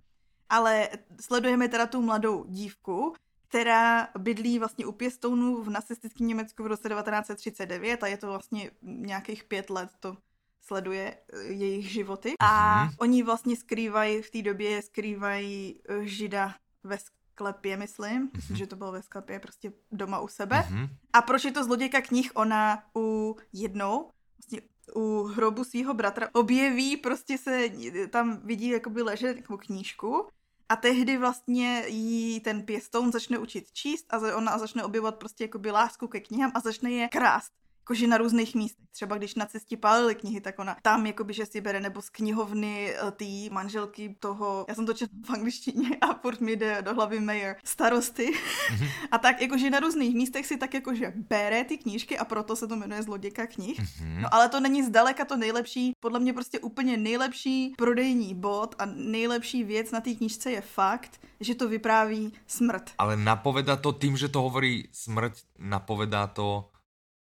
Ale sledujeme teda tu mladou dívku, která bydlí vlastně u pěstounů v nacistickém Německu v roce 1939 a je to vlastně nějakých pět let to sleduje eh, jejich životy. A mm-hmm. oni vlastně skrývají, v té době skrývají eh, žida ve sklepě, myslím. Mm-hmm. že to bylo ve sklepě, prostě doma u sebe. Mm-hmm. A proč je to zlodějka knih? Ona u jednou, vlastně u hrobu svého bratra objeví, prostě se tam vidí jakoby ležet jako knížku a tehdy vlastně jí ten pěstoun začne učit číst a ona začne objevovat prostě jakoby lásku ke knihám a začne je krást jakože na různých místech. Třeba když na cestě pálili knihy, tak ona tam jakoby, že si bere, nebo z knihovny eh, té manželky toho, já jsem to četla v angličtině a furt mi jde do hlavy mayor, starosty. Mm-hmm. (laughs) a tak jakože na různých místech si tak jakože bere ty knížky a proto se to jmenuje Zloděka knih. Mm-hmm. No ale to není zdaleka to nejlepší, podle mě prostě úplně nejlepší prodejní bod a nejlepší věc na té knížce je fakt, že to vypráví smrt. Ale napovedá to tím, že to hovorí smrt, napovedá to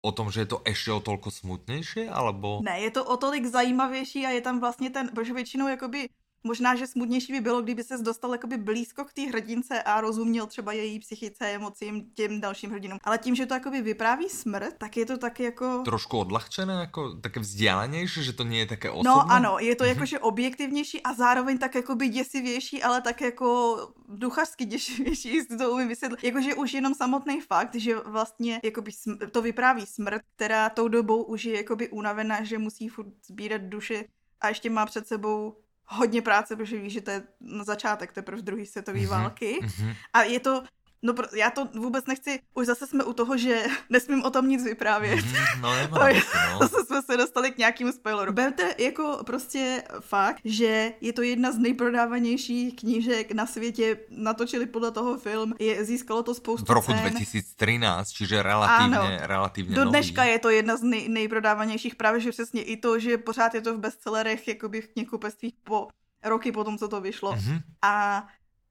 o tom, že je to ještě o tolko smutnější, alebo? Ne, je to o tolik zajímavější a je tam vlastně ten, protože většinou jakoby Možná, že smutnější by bylo, kdyby se dostal jakoby blízko k té hrdince a rozuměl třeba její psychice, emocím, těm dalším hrdinům. Ale tím, že to jakoby vypráví smrt, tak je to taky jako... Trošku odlahčené, jako také vzdělanější, že to je také osobné? No ano, je to mm-hmm. jakože objektivnější a zároveň tak jakoby děsivější, ale tak jako duchařsky děsivější, (laughs) jestli to umím vysvětlit. Jakože už jenom samotný fakt, že vlastně jakoby to vypráví smrt, která tou dobou už je jakoby unavená, že musí furt sbírat duše a ještě má před sebou hodně práce, protože víš, že to je na začátek teprve druhé světové mm-hmm. války. Mm-hmm. A je to No, já to vůbec nechci, už zase jsme u toho, že (laughs) nesmím o tom nic vyprávět. Mm, no, nemám, (laughs) to je, no. (laughs) Zase jsme se dostali k nějakému spoileru. Berte jako prostě fakt, že je to jedna z nejprodávanějších knížek na světě, natočili podle toho film, je, získalo to spoustu V roku cen. 2013, čiže relativně, ano, relativně Do dneška nový. je to jedna z nej, nejprodávanějších, právě že přesně i to, že pořád je to v bestsellerech, jakoby v knihkupectvích po roky potom, co to vyšlo. Mm-hmm. A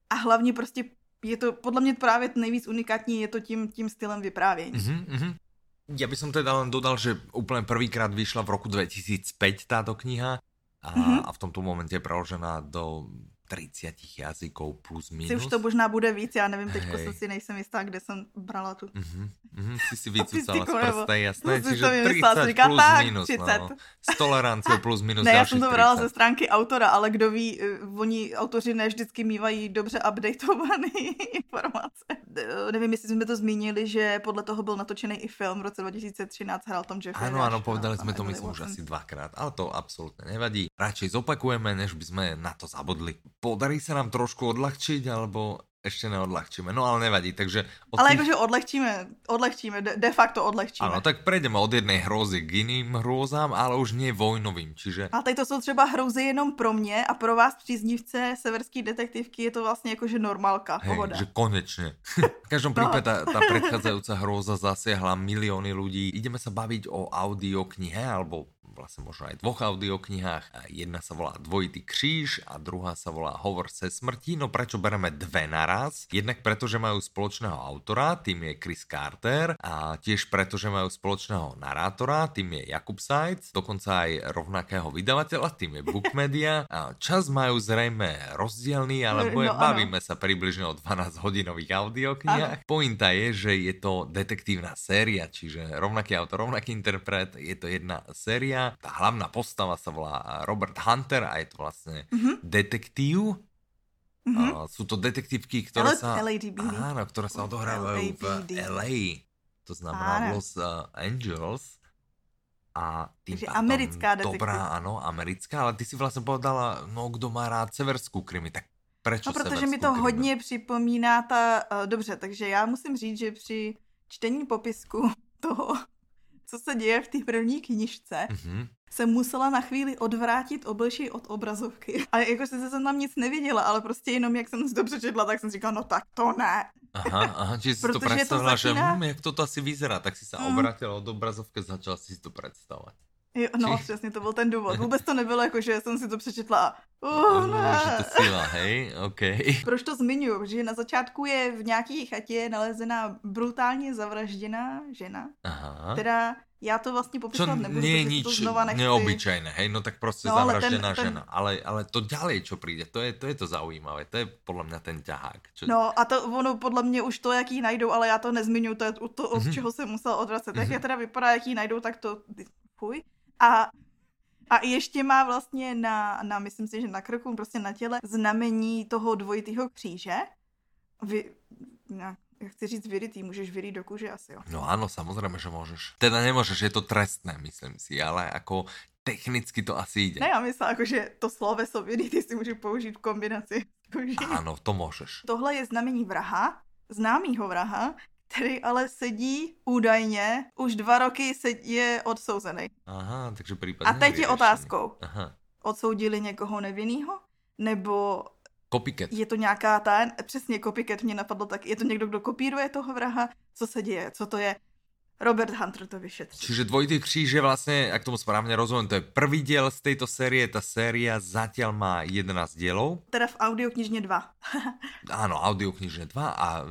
a hlavně prostě je to podle mě právě nejvíc unikátní, je to tím, tím stylem vyprávění. Mm-hmm, mm-hmm. Ja by som teda len dodal, že úplne prvýkrát vyšla v roku 2005 táto kniha a, mm-hmm. a v tomto momente je preložená do 30 jazykov plus minus. Si už to možná bude víc, já nevím, teď jsem si nejsem jistá, kde jsem brala tu. Mm-hmm, mm-hmm, si si (laughs) vycucala z prsta, jasné, čiže 30 říká, plus tak, minus, 30. no. S toleranciou (laughs) plus minus Ne, já jsem to brala 30. ze stránky autora, ale kdo ví, eh, oni autoři ne vždycky mývají dobře updateované (laughs) informace. Nevím, jestli jsme to zmínili, že podle toho byl natočený i film v roce 2013, hrál Tom Jeffrey. Ano, ano, povedali jsme to myslím už asi dvakrát, ale to absolutně nevadí. Radšej zopakujeme, než by jsme na to zabodli podarí sa nám trošku odľahčiť, alebo ešte neodľahčíme. No ale nevadí, takže... Od ale tých... jakože odlehčíme, odlehčíme, de, de facto odlehčíme. Ano, tak prejdeme od jednej hrozy k jiným hrozám, ale už nie vojnovým, čiže... A tady to jsou třeba hrozy jenom pro mě a pro vás příznivce severské detektivky je to vlastně jakože normálka, Hej, pohoda. že konečne. (laughs) v každom no. prípade tá, tá predchádzajúca hroza zasiahla milióny ľudí. Ideme sa baviť o audioknihe, alebo vlastne možno aj dvoch audioknihách. Jedna sa volá Dvojitý kříž a druhá sa volá Hovor se smrti. No prečo bereme dve naraz? Jednak preto, že majú spoločného autora, tým je Chris Carter a tiež preto, že majú spoločného narátora, tým je Jakub Seitz, dokonca aj rovnakého vydavateľa, tým je Bookmedia. A čas majú zrejme rozdielný, ale no, bavíme sa približne o 12 hodinových audioknihách. Pointa je, že je to detektívna séria, čiže rovnaký autor, rovnaký interpret, je to jedna séria tá hlavná postava sa volá Robert Hunter a je to vlastne mm-hmm. detektív. Mm-hmm. Uh, sú to detektívky, ktoré L- sa, áno, ktoré sa odohrávajú v LA. To znamená v Los uh, Angeles. A tým Takže americká Dobrá, áno, americká, ale ty si vlastně povedala, no kdo má rád severskou krimi, tak proč No, protože mi to krimi? hodně připomíná ta, uh, dobře, takže já musím říct, že při čtení popisku (laughs) toho co se děje v té první knižce, mm-hmm. se musela na chvíli odvrátit obličej od obrazovky. A jako se jsem tam nic neviděla, ale prostě jenom jak jsem si to přečetla, tak jsem říkala, no tak to ne. Aha, aha, čiže si to představila, to začíná... že hm, jak to to asi vyzerá, tak si se mm. obrátila od obrazovky a začala si to představovat. Jo, no, Či... přesně, to byl ten důvod. (laughs) Vůbec to nebylo jako, že jsem si to přečetla a uh, ne. Že to síla, hej, OK. (laughs) Proč to zmiňuji? Že na začátku je v nějaké chatě nalezená brutálně zavražděná žena, Aha. která já to vlastně popisovat nebudu, nie, nič to znova nechci. neobyčajné, hej, no tak prostě no, zavražděná ten, žena, ale, ale to ďalej, čo přijde, to je, to je to zaujímavé, to je podle mě ten ťahák. Čo... No a to ono podle mě už to, jaký najdou, ale já to nezmiňuji, to je to, od mm-hmm. čeho jsem musel odvracet. Mm-hmm. Jak je teda vypadá, jaký najdou, tak to, fuj. A a ještě má vlastně na, na, myslím si, že na krku, prostě na těle znamení toho dvojitého kříže. Vy, na, já chci říct vyrytý, můžeš vyrýt do kůže asi, jo. No ano, samozřejmě, že můžeš. Teda nemůžeš, je to trestné, myslím si, ale jako technicky to asi jde. Ne, já myslím, jako, že to sloveso vyrytý si můžu použít v kombinaci. Ano, to můžeš. Tohle je znamení vraha, známýho vraha, který ale sedí údajně, už dva roky je odsouzený. Aha, takže případně A teď je otázkou. Aha. Odsoudili někoho nevinného? Nebo Copycat. Je to nějaká ta, přesně copycat mě napadlo tak, je to někdo, kdo kopíruje toho vraha? Co se děje? Co to je? Robert Hunter to vyšetří. Čiže Dvojitý kříž je vlastně, jak tomu správně rozumím, to je první díl z této série, ta série zatím má 11 dílů. Teda v audioknižně dva. (laughs) ano, audioknižně dva a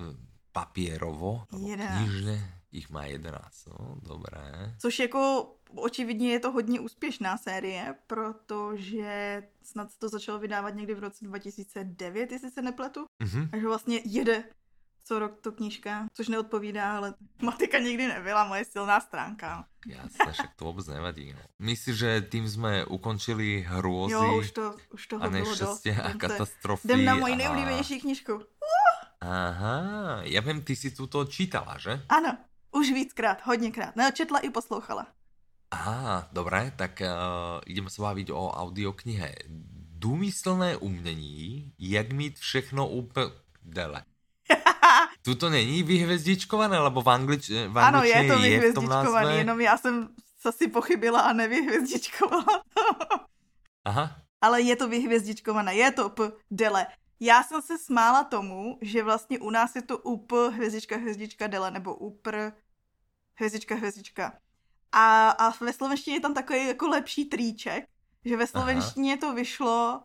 papírovo, knižně jich má 11, no, dobré. Což jako očividně je to hodně úspěšná série, protože snad to začalo vydávat někdy v roce 2009, jestli se nepletu. Mm-hmm. Takže vlastně jede co rok to knížka, což neodpovídá, ale matika nikdy nebyla moje silná stránka. Jasne, však to vůbec nevadí. No. Myslíš, že tím jsme ukončili hrůzy jo, už to, už toho a neštěstí a katastrofy? Jdem na moji nejoblíbenější knížku. Aha, já vím, ty si tuto čítala, že? Ano, už víckrát, hodněkrát. Neočetla i poslouchala. Aha, dobré, tak uh, ideme se bavit o audioknihe. Důmyslné umění, jak mít všechno úplně dele. (laughs) Tuto není vyhvězdičkované, lebo v, anglič, v Ano, je to vyhvězdičkované, je jenom já jsem si pochybila a nevyhvězdičkovala Aha. Ale je to vyhvězdičkované, je to p, dele. Já jsem se smála tomu, že vlastně u nás je to up hvězdička, hvězdička, dele, nebo upr hvězdička, hvězdička. A, a ve slovenštině je tam takový jako lepší trýček, že ve slovenštině Aha. to vyšlo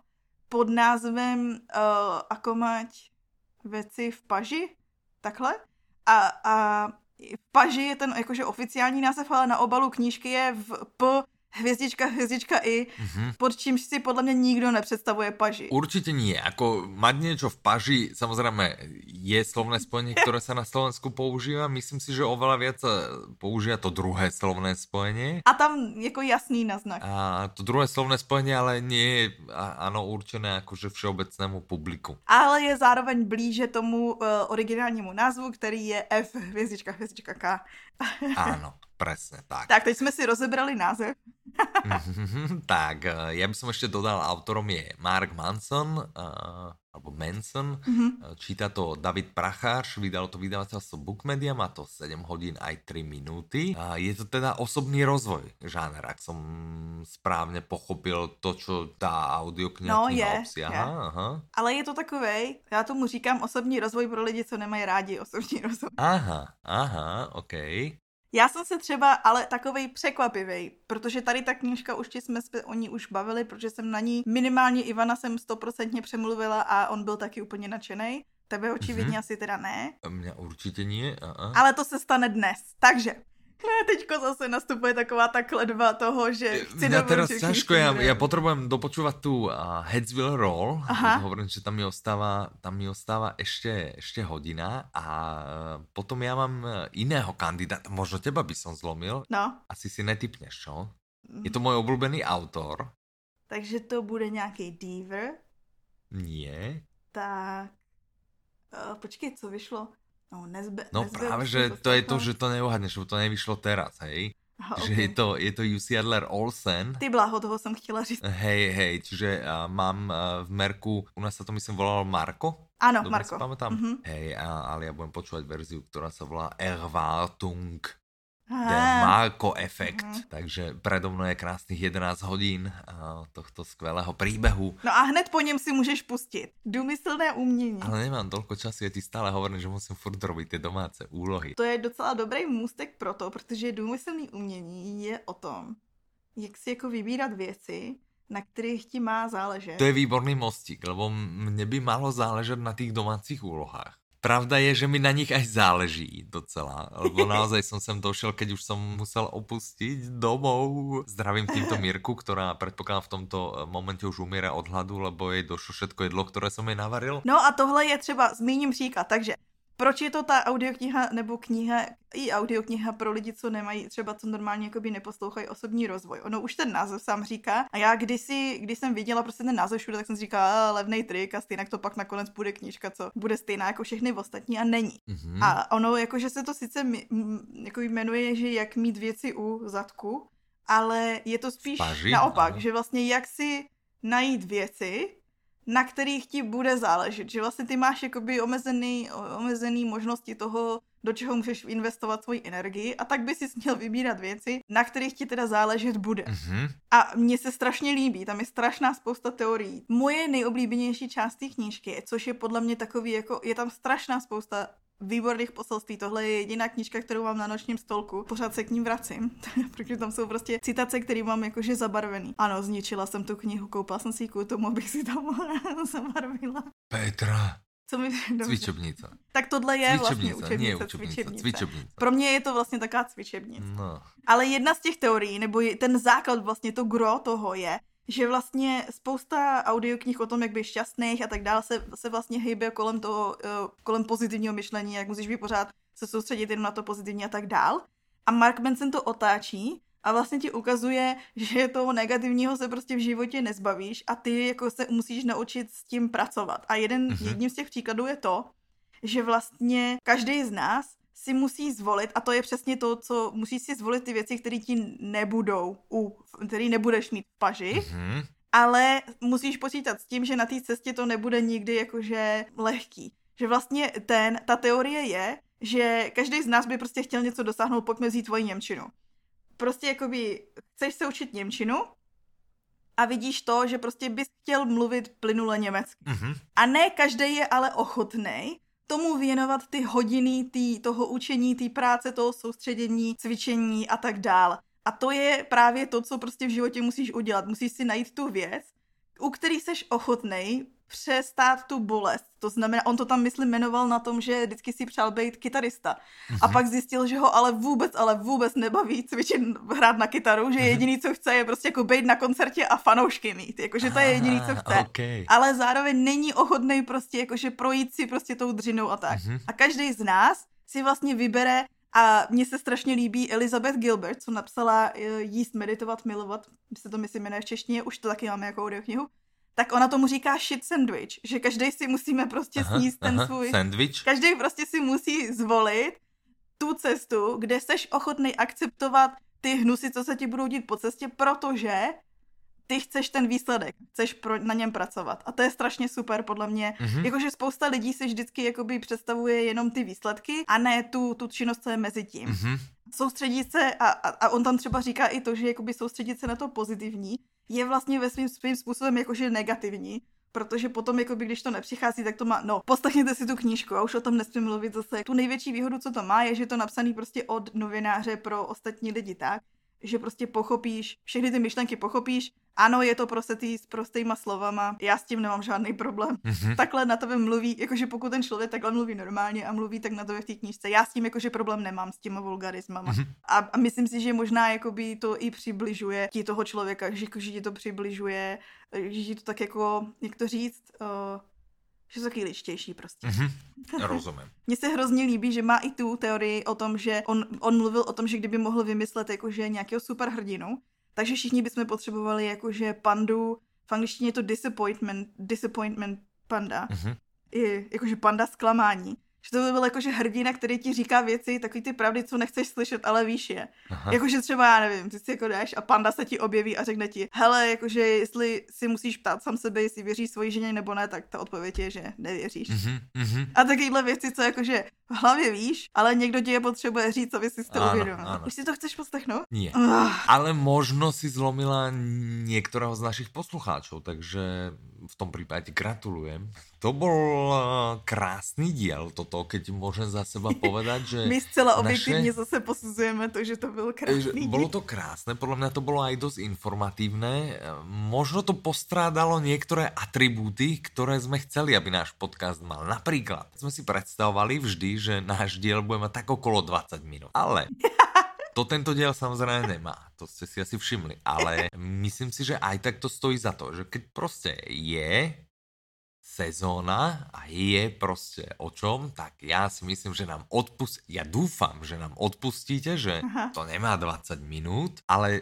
pod názvem uh, ako mať věci v paži, takhle. A, a v paži je ten jakože oficiální název, ale na obalu knížky je v P hvězdička, hvězdička i, mm-hmm. pod čímž si podle mě nikdo nepředstavuje paži. Určitě nie. Jako mať něco v paži, samozřejmě je slovné spojení, které se na Slovensku používá. Myslím si, že oveľa viac používá to druhé slovné spojení. A tam jako jasný naznak. A to druhé slovné spojení ale nie je ano určené jakože všeobecnému publiku. Ale je zároveň blíže tomu uh, originálnímu názvu, který je F hvězdička, hvězdička K. ano. (laughs) Presne tak. Tak, teď jsme si rozebrali název. tak, eh, já bych ještě dodal, autorom je Mark Manson, uh, alebo Manson, mm-hmm. číta to David Prachář, vydal to vydavateľstvo Bookmedia, má to 7 hodin aj 3 minuty. A je to teda osobný rozvoj žáner, ak som správně pochopil to, čo tá audiokniha no, je. Je. Aha. Ale je to takovej, já tomu říkám osobní rozvoj pro lidi, co nemají rádi osobní rozvoj. Aha, aha, ok. Já jsem se třeba, ale takovej překvapivý, protože tady ta knížka, už jsme se o ní už bavili, protože jsem na ní minimálně Ivana jsem stoprocentně přemluvila a on byl taky úplně nadšený. Tebe očividně mm-hmm. asi teda ne. Mě určitě nie. A-a. Ale to se stane dnes. Takže ne, teďko zase nastupuje taková ta kledba toho, že chci Ja teraz ťažko, ja, ja potrebujem dopočúvať tu uh, Heads Will Roll, Aha. hovorím, že tam mi ostáva, tam mi ostáva ešte, ešte hodina a potom ja mám iného kandidáta, možno teba by som zlomil, no. asi si netypneš, čo? Je to môj obľúbený autor. Takže to bude nějaký Deaver? Nie. Tak, uh, počkej, co vyšlo? No, nezbe, no nezbe, práve, že to je to, že to neuhadneš, to nevyšlo teraz, hej? Aha, že okay. je to, je to UC Adler Olsen. Ty blaho, toho jsem chtěla říct. Hej, hej, čiže uh, mám uh, v Merku, u nás sa to myslím volalo Marko. Áno, Dobre Marko. Si pamätám? Mm -hmm. Hej, a, ale ja budem počúvať verziu, ktorá sa volá Erwartung. Má jako efekt. Mm. Takže predo mnou je krásných 11 hodin tohto skvělého příběhu. No a hned po něm si můžeš pustit důmyslné umění. Ale nemám tolko času, je ty stále hovorím, že musím furt robit ty domáce úlohy. To je docela dobrý můstek pro to, protože důmyslné umění je o tom, jak si jako vybírat věci, na kterých ti má záležet. To je výborný mostík, lebo mne by malo záležet na těch domácích úlohách. Pravda je, že mi na nich aj záleží docela, lebo naozaj som sem došel, keď už som musel opustiť domov. Zdravím týmto Mirku, ktorá predpokladám v tomto momente už umiera od hladu, lebo jej došlo všetko jedlo, ktoré som jej navaril. No a tohle je třeba, zmíním příklad, takže proč je to ta audiokniha nebo kniha, i audiokniha pro lidi, co nemají, třeba co normálně jakoby neposlouchají osobní rozvoj. Ono už ten název sám říká a já kdysi, když jsem viděla prostě ten název všude, tak jsem si říkala, levný trik a stejně to pak nakonec bude knížka, co bude stejná jako všechny ostatní a není. Mm-hmm. A ono jakože se to sice jako jmenuje, že jak mít věci u zadku, ale je to spíš naopak, Aha. že vlastně jak si najít věci, na kterých ti bude záležet, že vlastně ty máš jakoby omezený, omezený možnosti toho, do čeho můžeš investovat svoji energii a tak by si měl vybírat věci, na kterých ti teda záležet bude. Mm-hmm. A mně se strašně líbí, tam je strašná spousta teorií. Moje nejoblíbenější část té knížky, což je podle mě takový, jako je tam strašná spousta výborných poselství. Tohle je jediná knížka, kterou mám na nočním stolku. Pořád se k ním vracím, (laughs) protože tam jsou prostě citace, které mám jakože zabarvený. Ano, zničila jsem tu knihu, koupila jsem si ji kvůli tomu, abych si tam (laughs) zabarvila. Petra. Co mi (laughs) Cvičebnice. Tak tohle je vlastně učebnice, nie učebnice, cvičebnice. cvičebnice. Pro mě je to vlastně taková cvičebnice. No. Ale jedna z těch teorií, nebo ten základ vlastně, to gro toho je, že vlastně spousta audioknih o tom, jak být šťastných a tak dále, se, se vlastně hýbe kolem toho, eh, kolem pozitivního myšlení, jak musíš být pořád se soustředit jenom na to pozitivní a tak dál. A Mark Manson to otáčí a vlastně ti ukazuje, že toho negativního se prostě v životě nezbavíš a ty jako se musíš naučit s tím pracovat. A jeden, mm-hmm. jedním z těch příkladů je to, že vlastně každý z nás si musí zvolit, a to je přesně to, co musíš si zvolit ty věci, které ti nebudou, u, který nebudeš mít v paži, mm-hmm. ale musíš počítat s tím, že na té cestě to nebude nikdy jakože lehký. Že vlastně ten, ta teorie je, že každý z nás by prostě chtěl něco dosáhnout, pojďme vzít tvoji Němčinu. Prostě jakoby chceš se učit Němčinu a vidíš to, že prostě bys chtěl mluvit plynule německy. Mm-hmm. A ne každý je ale ochotný tomu věnovat ty hodiny tý, toho učení, té práce, toho soustředění, cvičení a tak dál. A to je právě to, co prostě v životě musíš udělat. Musíš si najít tu věc, u který seš ochotnej přestát tu bolest. To znamená, on to tam, myslím, jmenoval na tom, že vždycky si přál být kytarista. Mm-hmm. A mhm. pak zjistil, že ho ale vůbec, ale vůbec nebaví cvičit, hrát na kytaru, že mm-hmm. jediný, co chce, je prostě jako být na koncertě a fanoušky mít. Jakože to je jediný, co chce. Okay. Ale zároveň není ochotný prostě jakože projít si prostě tou dřinou a tak. Mm-hmm. A každý z nás si vlastně vybere a mně se strašně líbí Elizabeth Gilbert, co napsala eh, Jíst, meditovat, milovat, se to myslím jmenuje v češtině, už to taky máme jako audioknihu tak ona tomu říká shit sandwich, že každý si musíme prostě aha, sníst ten aha, svůj... Sandwich? Každý prostě si musí zvolit tu cestu, kde seš ochotný akceptovat ty hnusy, co se ti budou dít po cestě, protože ty chceš ten výsledek, chceš pro, na něm pracovat. A to je strašně super podle mě. Mm-hmm. Jakože spousta lidí si vždycky jakoby představuje jenom ty výsledky a ne tu, tu činnost, co je mezi tím. Mm-hmm. Soustředit se, a, a, a on tam třeba říká i to, že jakoby soustředit se na to pozitivní, je vlastně ve svým, svým způsobem jakože negativní, protože potom, jako by, když to nepřichází, tak to má, no, poslechněte si tu knížku a už o tom nesmím mluvit zase. Tu největší výhodu, co to má, je, že to napsaný prostě od novináře pro ostatní lidi tak, že prostě pochopíš, všechny ty myšlenky pochopíš, ano, je to prosetý s prostýma slovama, já s tím nemám žádný problém. Mm-hmm. Takhle na tebe mluví, jakože pokud ten člověk takhle mluví normálně a mluví tak na tebe v té knížce, já s tím jakože problém nemám s těma vulgarismama. Mm-hmm. A, a, myslím si, že možná jakoby to i přibližuje ti toho člověka, že, že ti to přibližuje, že ti to tak jako, jak to říct, uh, že jsou taky ličtější prostě. Mm-hmm. (laughs) Rozumím. Mně se hrozně líbí, že má i tu teorii o tom, že on, on mluvil o tom, že kdyby mohl vymyslet jakože nějakého superhrdinu, takže všichni bychom potřebovali jakože pandu, v angličtině je to disappointment, disappointment panda, mm-hmm. I, jakože panda zklamání. Že to by byl jakože hrdina, který ti říká věci, takový ty pravdy, co nechceš slyšet, ale víš je. Jakože třeba, já nevím, ty si jako jdeš a panda se ti objeví a řekne ti, hele, jakože jestli si musíš ptát sám sebe, jestli věříš svoji ženě nebo ne, tak ta odpověď je, že nevěříš. Mm-hmm. A takovýhle věci, co jakože v hlavě víš, ale někdo ti je potřebuje říct, aby si to uvědomil. Už si to chceš poslechnout? Nie. Uh. Ale možno si zlomila některého z našich poslucháčů, takže v tom případě gratulujem. To bol eh, krásný diel toto, keď môžem za seba (laughs) povedať, že... My zcela objektivně naše... zase posuzujeme to, že to byl krásný Bolo to krásné, podľa mňa to bolo aj dosť informatívne. Možno to postrádalo niektoré atribúty, ktoré sme chceli, aby náš podcast mal. Napríklad sme si predstavovali vždy, že náš diel bude mať tak okolo 20 minút. Ale (laughs) to tento diel samozrejme nemá, to ste si asi všimli, ale myslím si, že aj tak to stojí za to, že keď proste je sezóna a je prostě o čom, tak já si myslím, že nám odpust, já doufám, že nám odpustíte, že Aha. to nemá 20 minut, ale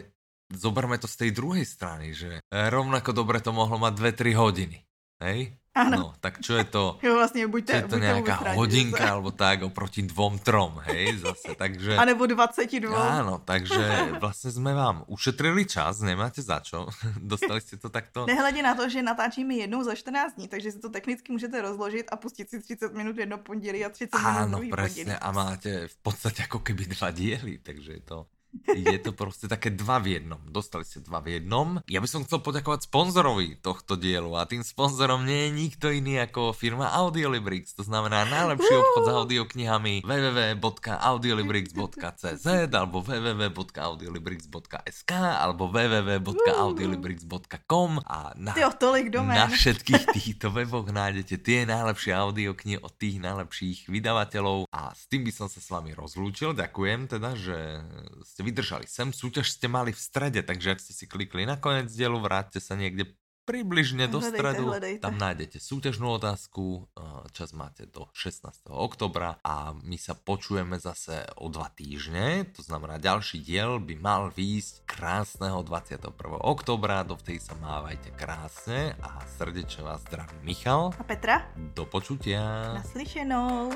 zoberme to z tej druhej strany, že rovnako dobre to mohlo mať 2-3 hodiny. Hej? Ano. No, tak čo je to? Jo, vlastně buďte, je to nějaká hodinka alebo tak oproti dvom trom, hej, zase, takže... A nebo 22. Áno, takže vlastně jsme vám ušetrili čas, nemáte za čo, (laughs) dostali jste to takto. Nehledě na to, že natáčíme jednou za 14 dní, takže si to technicky můžete rozložit a pustit si 30 minut jedno pondělí a 30 minut Áno, presne, a máte v podstatě jako keby dva diely, takže je to je to prostě také dva v jednom. Dostali ste dva v jednom. Ja by som chcel poďakovať sponzorovi tohto dielu a tým sponzorom nie je nikto iný ako firma Audiolibrix. To znamená najlepší obchod s audioknihami www.audiolibrix.cz alebo www.audiolibrix.sk alebo www.audiolibrix.com a na, Tyjo, tolik na všetkých týchto weboch nájdete tie najlepšie audioknihy od tých najlepších vydavateľov a s tým by som sa s vami rozlúčil. Ďakujem teda, že ste ste vydržali sem, súťaž ste mali v strede, takže ak ste si klikli na konec dielu, vráťte sa niekde približne do hledejte, stredu. Hledejte. Tam nájdete súťažnú otázku, eh, čas máte do 16. oktobra a my sa počujeme zase o dva týždne, to znamená ďalší diel by mal výjsť krásneho 21. oktobra, dovtedy sa mávajte krásne a srdečne vás zdraví Michal a Petra. Do počutia. Naslyšenou.